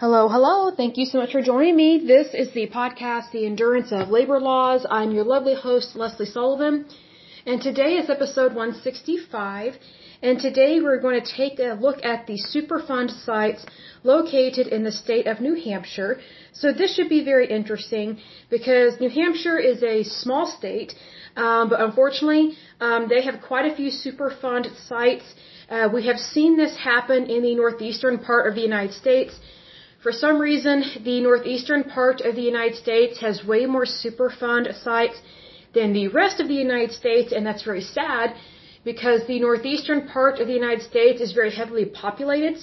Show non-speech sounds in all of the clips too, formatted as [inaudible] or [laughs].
Hello, hello. Thank you so much for joining me. This is the podcast, The Endurance of Labor Laws. I'm your lovely host, Lesley Sullivan. And today is episode 165. And today we're going to take a look at the Superfund sites located in the state of New Hampshire. So this should be very interesting because New Hampshire is a small state, um, but unfortunately, um, they have quite a few Superfund sites. Uh, we have seen this happen in the northeastern part of the United States for some reason, the northeastern part of the United States has way more Superfund sites than the rest of the United States, and that's very sad because the northeastern part of the United States is very heavily populated.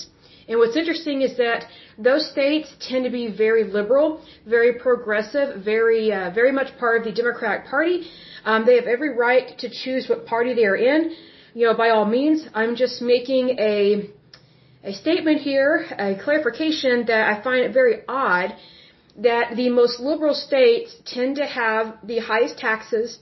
And what's interesting is that those states tend to be very liberal, very progressive, very, uh, very much part of the Democratic Party. Um, they have every right to choose what party they are in. You know, by all means, I'm just making a a statement here, a clarification that I find it very odd that the most liberal states tend to have the highest taxes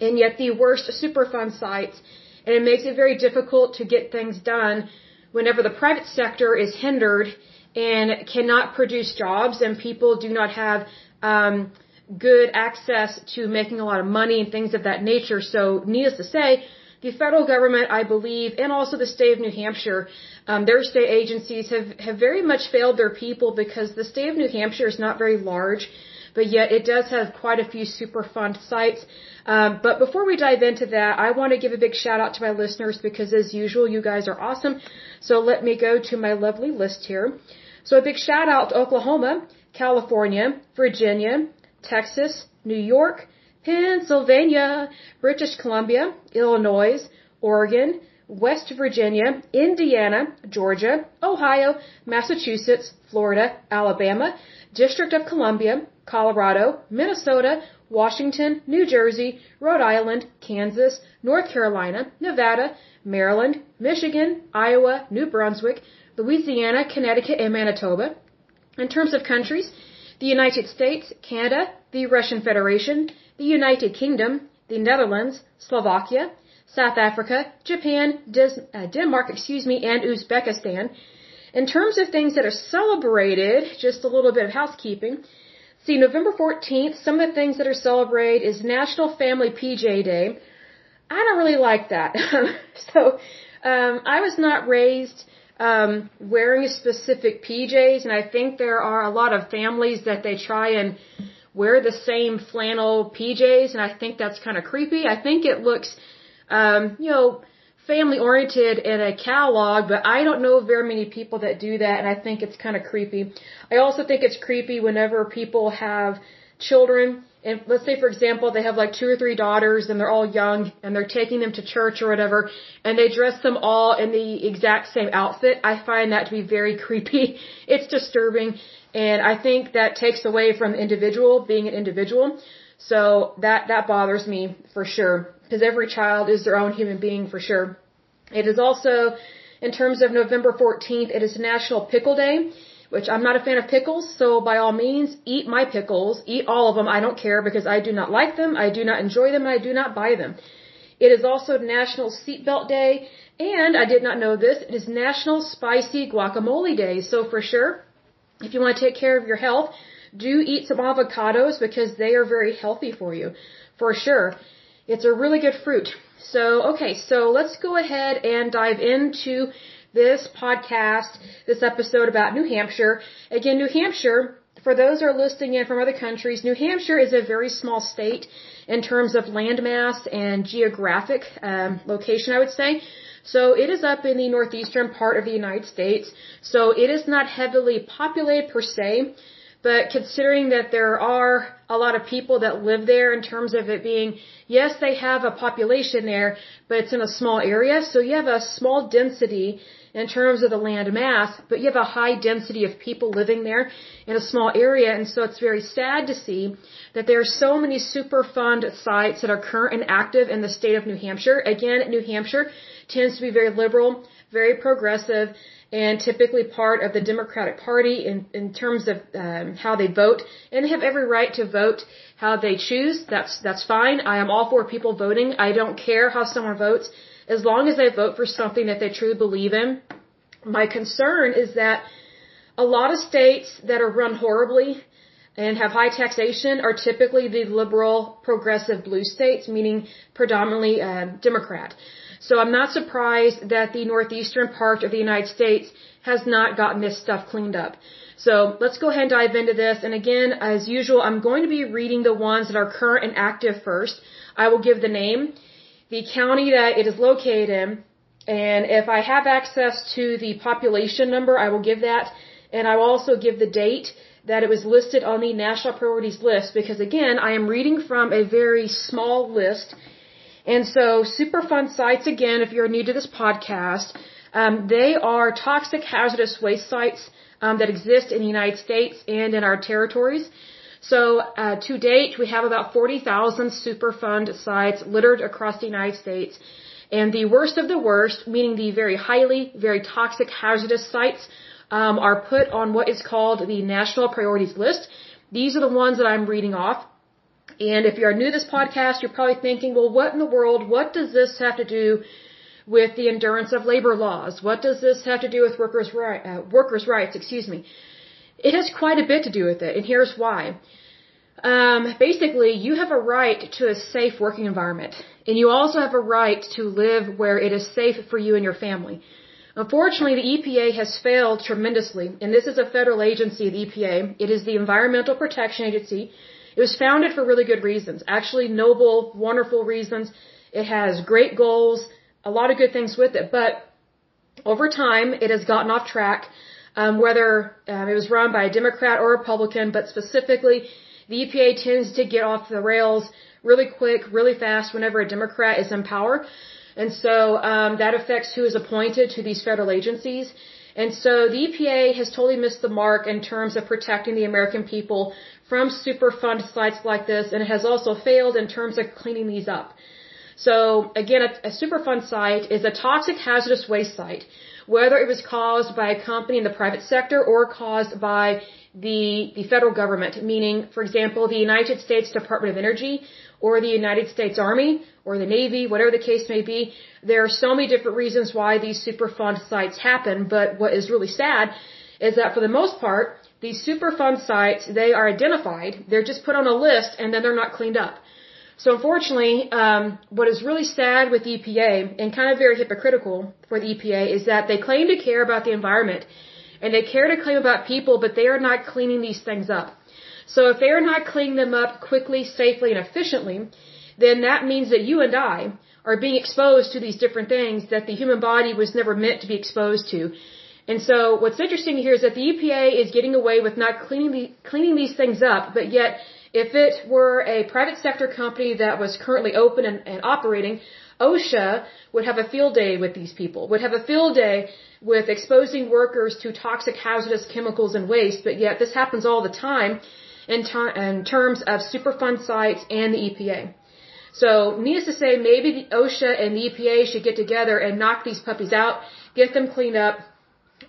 and yet the worst Superfund sites, and it makes it very difficult to get things done whenever the private sector is hindered and cannot produce jobs and people do not have um, good access to making a lot of money and things of that nature. So, needless to say, the federal government, I believe, and also the state of New Hampshire, um, their state agencies have, have very much failed their people because the state of New Hampshire is not very large, but yet it does have quite a few Superfund sites. Um, but before we dive into that, I want to give a big shout out to my listeners because as usual, you guys are awesome. So let me go to my lovely list here. So a big shout out to Oklahoma, California, Virginia, Texas, New York, Pennsylvania, British Columbia, Illinois, Oregon, West Virginia, Indiana, Georgia, Ohio, Massachusetts, Florida, Alabama, District of Columbia, Colorado, Minnesota, Washington, New Jersey, Rhode Island, Kansas, North Carolina, Nevada, Maryland, Michigan, Iowa, New Brunswick, Louisiana, Connecticut, and Manitoba. In terms of countries, the United States, Canada, the Russian Federation, the United Kingdom, the Netherlands, Slovakia, South Africa, Japan, Dis uh, Denmark, excuse me, and Uzbekistan. In terms of things that are celebrated, just a little bit of housekeeping. See, November 14th, some of the things that are celebrated is National Family PJ Day. I don't really like that. [laughs] so, um, I was not raised um, wearing specific PJs, and I think there are a lot of families that they try and wear the same flannel PJs, and I think that's kind of creepy. I think it looks, um, you know, family oriented in a catalog, but I don't know very many people that do that, and I think it's kind of creepy. I also think it's creepy whenever people have children, and let's say for example they have like two or three daughters and they're all young and they're taking them to church or whatever, and they dress them all in the exact same outfit. I find that to be very [laughs] creepy. It's disturbing. And I think that takes away from individual being an individual. So that, that bothers me for sure. Because every child is their own human being for sure. It is also, in terms of November 14th, it is National Pickle Day, which I'm not a fan of pickles, so by all means, eat my pickles, eat all of them, I don't care because I do not like them, I do not enjoy them, and I do not buy them. It is also National Seatbelt Day, and I did not know this, it is National Spicy Guacamole Day, so for sure, if you want to take care of your health, do eat some avocados because they are very healthy for you, for sure. It's a really good fruit. So, okay, so let's go ahead and dive into this podcast, this episode about New Hampshire. Again, New Hampshire, for those are listening in from other countries, New Hampshire is a very small state in terms of landmass and geographic um, location, I would say. So it is up in the northeastern part of the United States. So it is not heavily populated per se, but considering that there are a lot of people that live there in terms of it being, yes, they have a population there, but it's in a small area. So you have a small density in terms of the land mass, but you have a high density of people living there in a small area. And so it's very sad to see that there are so many Superfund sites that are current and active in the state of New Hampshire. Again, New Hampshire tends to be very liberal, very progressive, and typically part of the Democratic Party in, in terms of um, how they vote. And they have every right to vote how they choose. That's that's fine. I am all for people voting. I don't care how someone votes, as long as they vote for something that they truly believe in. My concern is that a lot of states that are run horribly and have high taxation are typically the liberal, progressive blue states, meaning predominantly uh, Democrat. So I'm not surprised that the northeastern part of the United States has not gotten this stuff cleaned up. So let's go ahead and dive into this. And again, as usual, I'm going to be reading the ones that are current and active first. I will give the name, the county that it is located in, and if I have access to the population number, I will give that. And I will also give the date that it was listed on the national priorities list because again, I am reading from a very small list. And so Superfund sites, again, if you're new to this podcast, um, they are toxic hazardous waste sites um, that exist in the United States and in our territories. So uh, to date, we have about 40,000 Superfund sites littered across the United States. And the worst of the worst, meaning the very highly, very toxic hazardous sites, um, are put on what is called the national priorities list. These are the ones that I'm reading off. And if you're new to this podcast, you're probably thinking, well, what in the world, what does this have to do with the endurance of labor laws? What does this have to do with workers' right, uh, workers' rights? Excuse me. It has quite a bit to do with it, and here's why. Um, basically, you have a right to a safe working environment, and you also have a right to live where it is safe for you and your family. Unfortunately, the EPA has failed tremendously, and this is a federal agency, the EPA. It is the Environmental Protection Agency. It was founded for really good reasons, actually noble, wonderful reasons. It has great goals, a lot of good things with it, but over time, it has gotten off track. Um, whether um, it was run by a Democrat or Republican, but specifically, the EPA tends to get off the rails really quick, really fast whenever a Democrat is in power. And so um, that affects who is appointed to these federal agencies. And so the EPA has totally missed the mark in terms of protecting the American people from Superfund sites like this, and it has also failed in terms of cleaning these up. So again, a, a Superfund site is a toxic hazardous waste site, whether it was caused by a company in the private sector or caused by the, the federal government, meaning, for example, the United States Department of Energy or the United States Army or the Navy, whatever the case may be. There are so many different reasons why these Superfund sites happen, but what is really sad is that for the most part, these Superfund sites, they are identified, they're just put on a list and then they're not cleaned up. So unfortunately, um, what is really sad with EPA and kind of very hypocritical for the EPA is that they claim to care about the environment and they care to claim about people, but they are not cleaning these things up. So if they are not cleaning them up quickly, safely, and efficiently, then that means that you and I are being exposed to these different things that the human body was never meant to be exposed to. And so what's interesting here is that the EPA is getting away with not cleaning the, cleaning these things up, but yet if it were a private sector company that was currently open and, and operating, OSHA would have a field day with these people, would have a field day with exposing workers to toxic hazardous chemicals and waste, but yet this happens all the time in, in terms of Superfund sites and the EPA. So, needless to say, maybe the OSHA and the EPA should get together and knock these puppies out, get them cleaned up.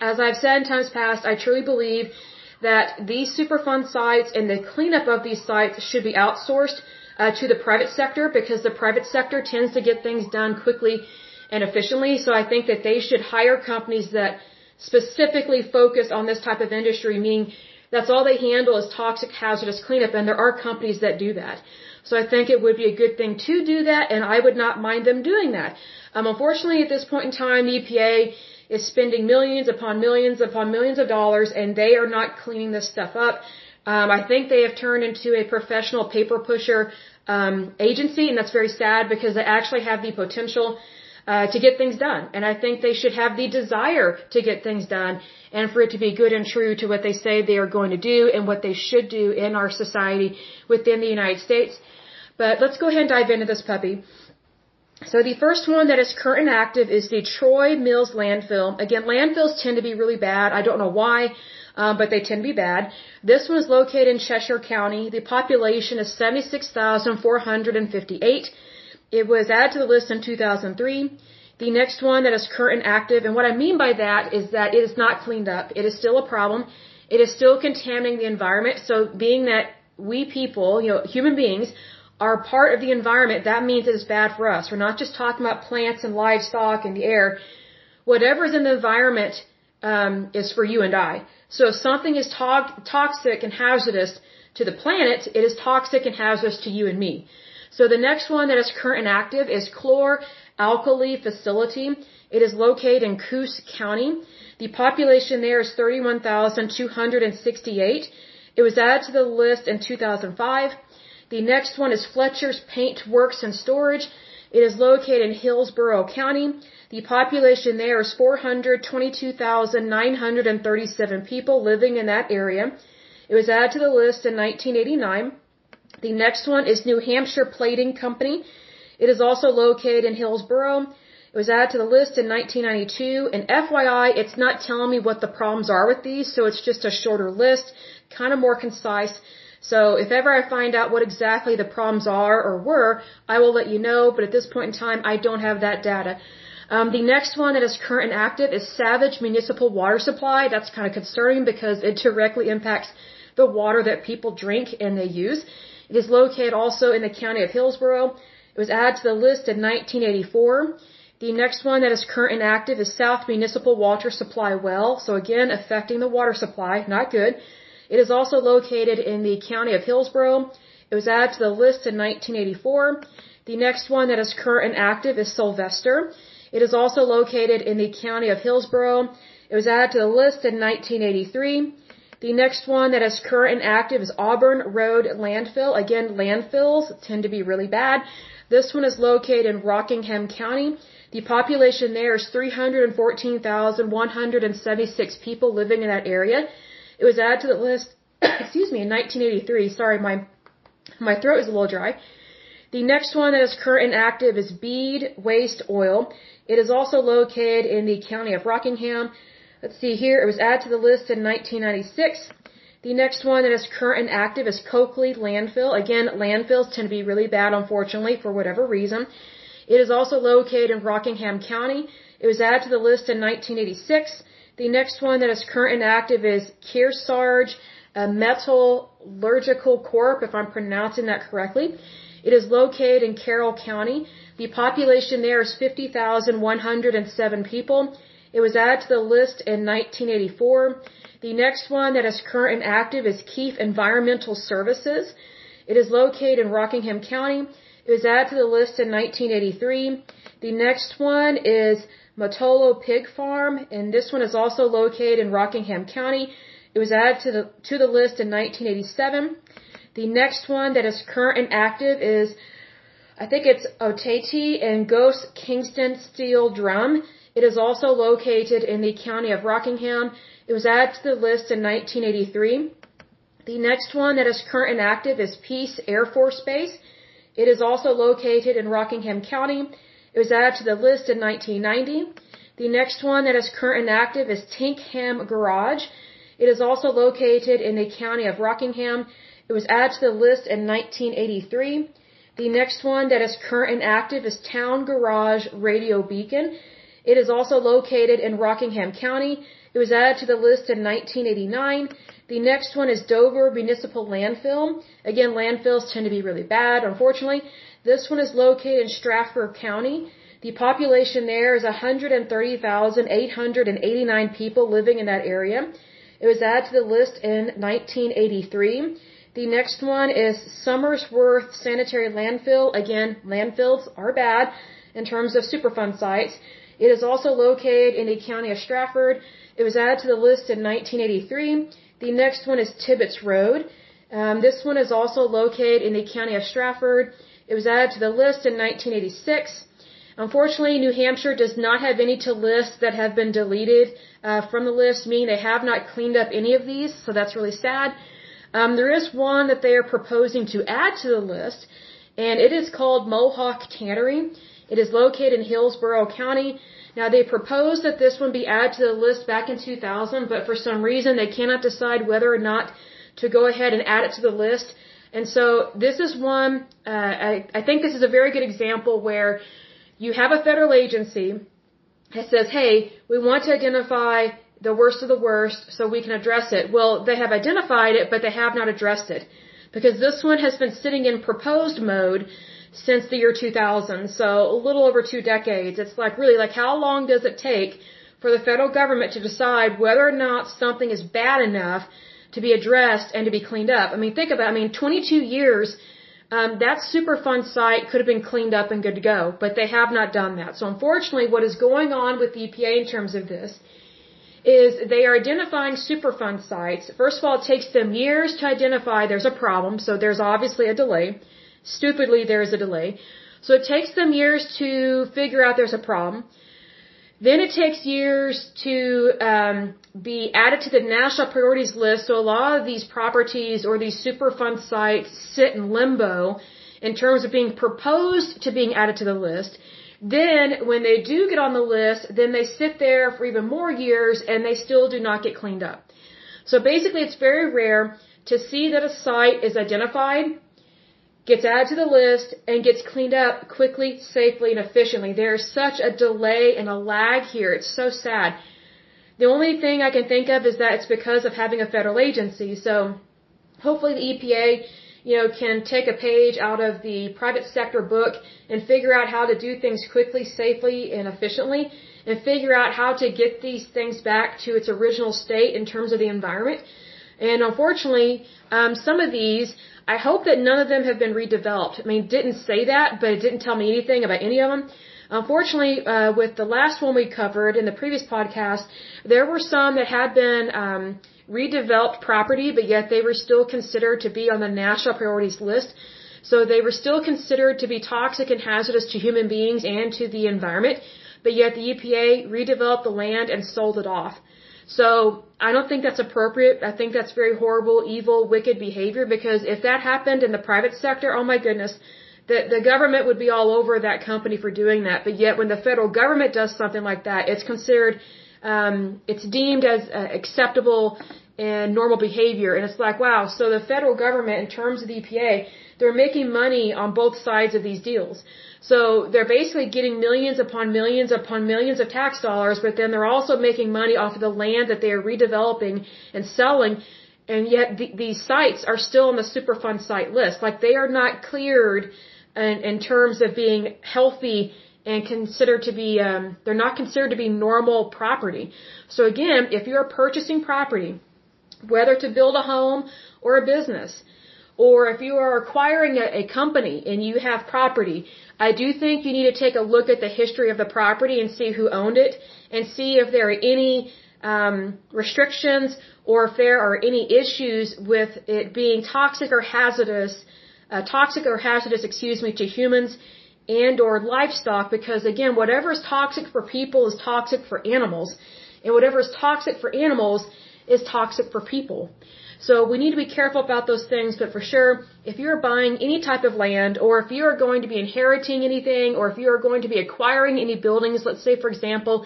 As I've said in times past, I truly believe that these Superfund sites and the cleanup of these sites should be outsourced uh, to the private sector because the private sector tends to get things done quickly and efficiently. So I think that they should hire companies that specifically focus on this type of industry, meaning that's all they handle is toxic hazardous cleanup, and there are companies that do that. So I think it would be a good thing to do that, and I would not mind them doing that. Um, unfortunately, at this point in time, the EPA is spending millions upon millions upon millions of dollars, and they are not cleaning this stuff up. Um, I think they have turned into a professional paper pusher um, agency, and that's very sad because they actually have the potential uh, to get things done. And I think they should have the desire to get things done and for it to be good and true to what they say they are going to do and what they should do in our society within the United States. But let's go ahead and dive into this puppy. So the first one that is current and active is the Troy Mills landfill. Again, landfills tend to be really bad. I don't know why, um, but they tend to be bad. This one is located in Cheshire County. The population is 76,458. It was added to the list in 2003. The next one that is current and active, and what I mean by that is that it is not cleaned up. It is still a problem. It is still contaminating the environment. So being that we people, you know, human beings, are part of the environment, that means it is bad for us. We're not just talking about plants and livestock and the air. Whatever is in the environment um, is for you and I. So if something is to- toxic and hazardous to the planet, it is toxic and hazardous to you and me. So the next one that is current and active is Chlor Alkali Facility. It is located in Coos County. The population there is 31,268. It was added to the list in 2005. The next one is Fletcher's Paint Works and Storage. It is located in Hillsborough County. The population there is 422,937 people living in that area. It was added to the list in 1989. The next one is New Hampshire Plating Company. It is also located in Hillsborough. It was added to the list in 1992. And FYI, it's not telling me what the problems are with these, so it's just a shorter list, kind of more concise. So if ever I find out what exactly the problems are or were, I will let you know, but at this point in time, I don't have that data. Um, the next one that is current and active is Savage Municipal Water Supply. That's kind of concerning because it directly impacts the water that people drink and they use. It is located also in the county of Hillsborough. It was added to the list in 1984. The next one that is current and active is South Municipal Water Supply Well. So again, affecting the water supply, not good. It is also located in the county of Hillsborough. It was added to the list in 1984. The next one that is current and active is Sylvester. It is also located in the county of Hillsborough. It was added to the list in 1983. The next one that is current and active is Auburn Road Landfill. Again, landfills tend to be really bad. This one is located in Rockingham County. The population there is 314,176 people living in that area. It was added to the list, [coughs] excuse me, in 1983. Sorry, my, my throat is a little dry. The next one that is current and active is Beede Waste Oil. It is also located in the county of Rockingham. Let's see here. It was added to the list in 1996. The next one that is current and active is Coakley Landfill. Again, landfills tend to be really bad, unfortunately, for whatever reason. It is also located in Rockingham County. It was added to the list in 1986. The next one that is current and active is Kearsarge Metallurgical Corp, if I'm pronouncing that correctly. It is located in Carroll County. The population there is 50,107 people. It was added to the list in 1984. The next one that is current and active is Keefe Environmental Services. It is located in Rockingham County. It was added to the list in 1983. The next one is Mottolo Pig Farm, and this one is also located in Rockingham County. It was added to the to the list in 1987. The next one that is current and active is, I think it's Ottati and Goss Kingston Steel Drum. It is also located in the county of Rockingham. It was added to the list in 1983. The next one that is current and active is Pease Air Force Base. It is also located in Rockingham County. It was added to the list in 1990. The next one that is current and active is Tinkham Garage. It is also located in the county of Rockingham. It was added to the list in 1983. The next one that is current and active is Town Garage Radio Beacon. It is also located in Rockingham County. It was added to the list in 1989. The next one is Dover Municipal Landfill. Again, landfills tend to be really bad, unfortunately. This one is located in Strafford County. The population there is 130,889 people living in that area. It was added to the list in 1983. The next one is Somersworth Sanitary Landfill. Again, landfills are bad in terms of Superfund sites. It is also located in the county of Strafford. It was added to the list in 1983. The next one is Tibbetts Road. Um, this one is also located in the county of Strafford. It was added to the list in 1986. Unfortunately, New Hampshire does not have any to list that have been deleted uh, from the list, meaning they have not cleaned up any of these, so that's really sad. Um, there is one that they are proposing to add to the list, and it is called Mohawk Tannery. It is located in Hillsborough County. Now they proposed that this one be added to the list back in 2000, but for some reason they cannot decide whether or not to go ahead and add it to the list. And so this is one, uh, I, I think this is a very good example where you have a federal agency that says, hey, we want to identify the worst of the worst so we can address it. Well, they have identified it, but they have not addressed it. Because this one has been sitting in proposed mode since the year 2000, so a little over two decades. It's like really like how long does it take for the federal government to decide whether or not something is bad enough to be addressed and to be cleaned up. I mean, think about, it. I mean, 22 years, um, that Superfund site could have been cleaned up and good to go, but they have not done that. So unfortunately, what is going on with the EPA in terms of this is they are identifying Superfund sites. First of all, it takes them years to identify there's a problem, so there's obviously a delay. Stupidly, there is a delay. So it takes them years to figure out there's a problem. Then it takes years to um, be added to the national priorities list. So a lot of these properties or these Superfund sites sit in limbo in terms of being proposed to being added to the list. Then when they do get on the list, then they sit there for even more years and they still do not get cleaned up. So basically it's very rare to see that a site is identified gets added to the list, and gets cleaned up quickly, safely, and efficiently. There's such a delay and a lag here. It's so sad. The only thing I can think of is that it's because of having a federal agency. So hopefully the EPA, you know, can take a page out of the private sector book and figure out how to do things quickly, safely, and efficiently, and figure out how to get these things back to its original state in terms of the environment. And unfortunately, um, some of these I hope that none of them have been redeveloped. I mean, didn't say that, but it didn't tell me anything about any of them. Unfortunately, uh, with the last one we covered in the previous podcast, there were some that had been um, redeveloped property, but yet they were still considered to be on the national priorities list. So they were still considered to be toxic and hazardous to human beings and to the environment, but yet the EPA redeveloped the land and sold it off. So I don't think that's appropriate. I think that's very horrible, evil, wicked behavior because if that happened in the private sector, oh my goodness, the, the government would be all over that company for doing that. But yet when the federal government does something like that, it's considered, um, it's deemed as uh, acceptable and normal behavior. And it's like, wow, so the federal government in terms of the EPA, they're making money on both sides of these deals. So they're basically getting millions upon millions upon millions of tax dollars, but then they're also making money off of the land that they are redeveloping and selling. And yet the, these sites are still on the Superfund site list. Like they are not cleared in, in terms of being healthy and considered to be, um, they're not considered to be normal property. So again, if you're purchasing property, whether to build a home or a business, or if you are acquiring a, a company and you have property, I do think you need to take a look at the history of the property and see who owned it and see if there are any um, restrictions or if there are any issues with it being toxic or hazardous, uh, toxic or hazardous, excuse me, to humans and or livestock because again, whatever is toxic for people is toxic for animals and whatever is toxic for animals is toxic for people. So we need to be careful about those things, but for sure, if you're buying any type of land, or if you're going to be inheriting anything, or if you're going to be acquiring any buildings, let's say for example,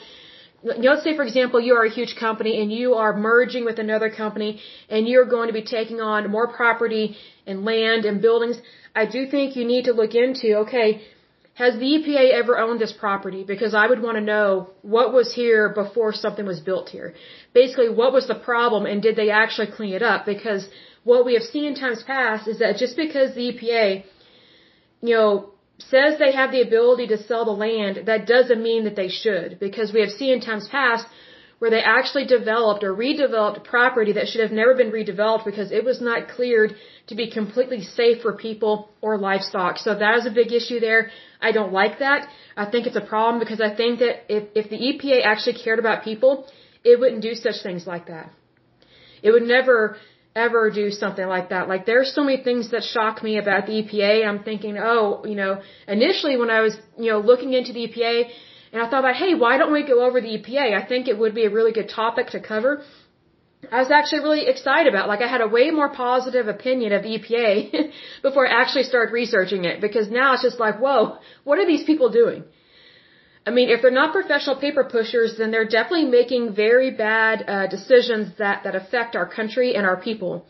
let's say for example you are a huge company and you are merging with another company and you're going to be taking on more property and land and buildings, I do think you need to look into, okay, has the EPA ever owned this property? Because I would want to know what was here before something was built here. Basically, what was the problem and did they actually clean it up? Because what we have seen in times past is that just because the EPA, you know, says they have the ability to sell the land, that doesn't mean that they should. Because we have seen in times past where they actually developed or redeveloped property that should have never been redeveloped because it was not cleared to be completely safe for people or livestock. So that is a big issue there. I don't like that. I think it's a problem because I think that if, if the EPA actually cared about people, it wouldn't do such things like that. It would never ever do something like that. Like there's so many things that shock me about the EPA. I'm thinking, oh, you know, initially when I was, you know, looking into the EPA and I thought about, hey, why don't we go over the EPA? I think it would be a really good topic to cover. I was actually really excited about. Like I had a way more positive opinion of EPA [laughs] before I actually started researching it because now it's just like, whoa, what are these people doing? I mean, if they're not professional paper pushers, then they're definitely making very bad uh, decisions that that affect our country and our people.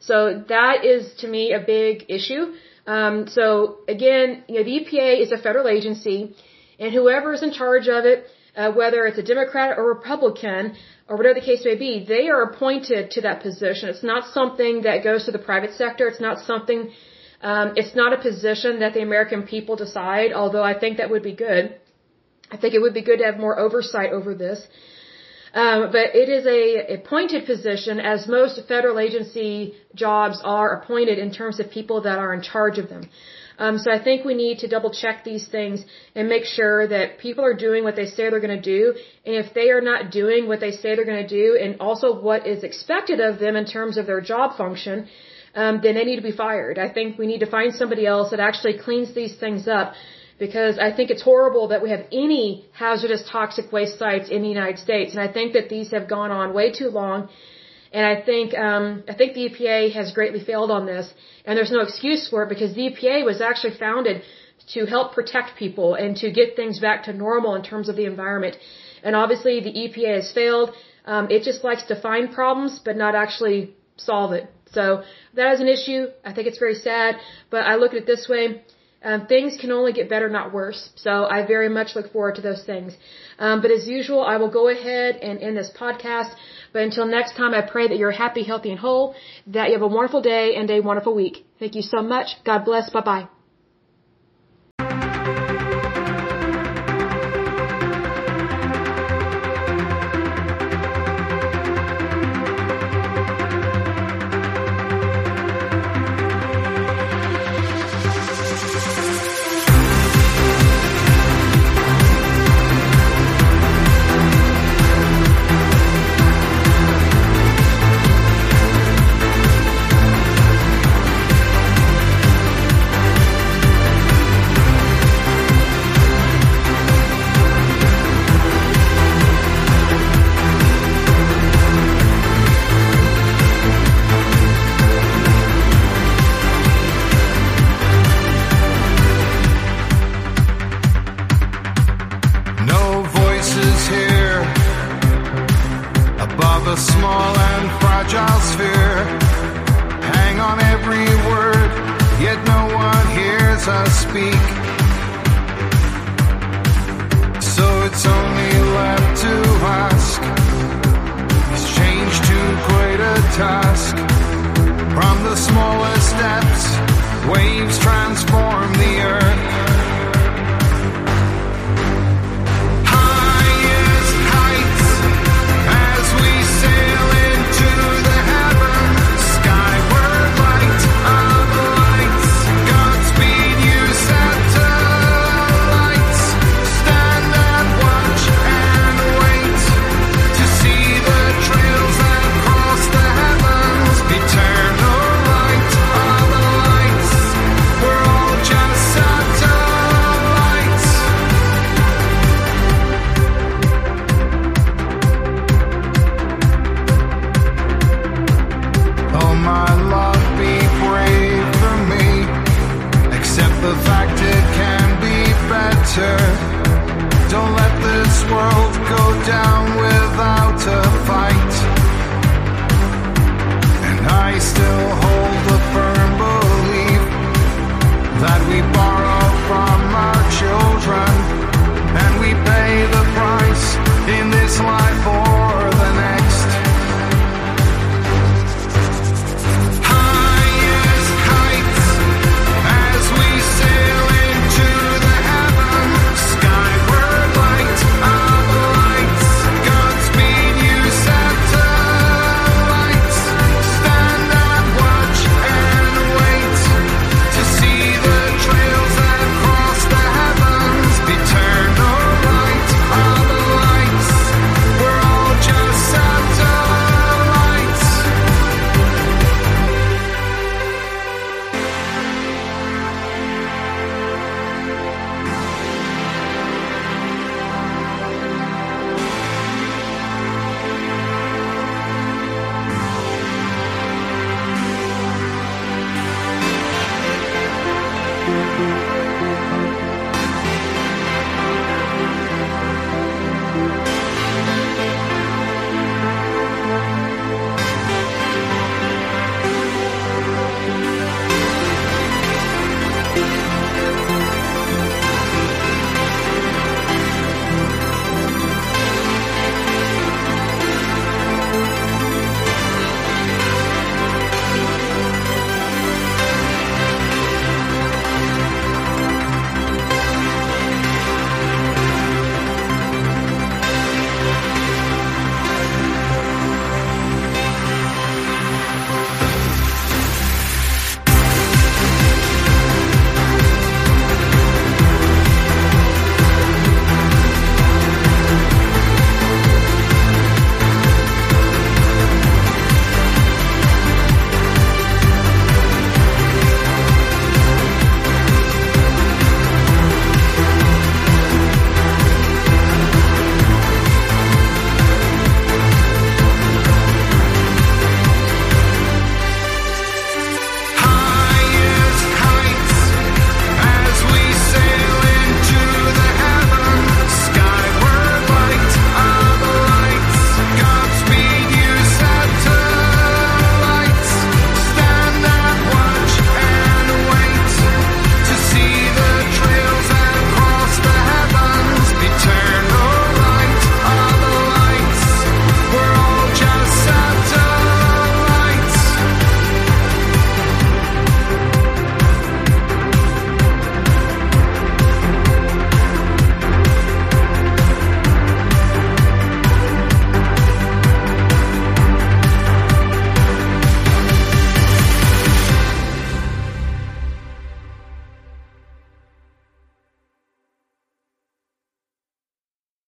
So that is to me a big issue. Um, so again, you know, the EPA is a federal agency, and whoever is in charge of it, uh, whether it's a Democrat or Republican, or whatever the case may be, they are appointed to that position. It's not something that goes to the private sector. It's not something, um, it's not a position that the American people decide, although I think that would be good. I think it would be good to have more oversight over this. Um, but it is a appointed position, as most federal agency jobs are appointed in terms of people that are in charge of them. Um, so I think we need to double check these things and make sure that people are doing what they say they're going to do. And if they are not doing what they say they're going to do, and also what is expected of them in terms of their job function, um, then they need to be fired. I think we need to find somebody else that actually cleans these things up because I think it's horrible that we have any hazardous toxic waste sites in the United States, and I think that these have gone on way too long. And I think um, I think the EPA has greatly failed on this, and there's no excuse for it because the EPA was actually founded to help protect people and to get things back to normal in terms of the environment. And obviously, the EPA has failed. Um, it just likes to find problems but not actually solve it. So that is an issue. I think it's very sad, but I look at it this way um, things can only get better, not worse. So I very much look forward to those things. Um, but as usual, I will go ahead and end this podcast. But until next time, I pray that you're happy, healthy, and whole, that you have a wonderful day and a wonderful week. Thank you so much. God bless. Bye bye. Steps, waves transform world go down without a fight. And I still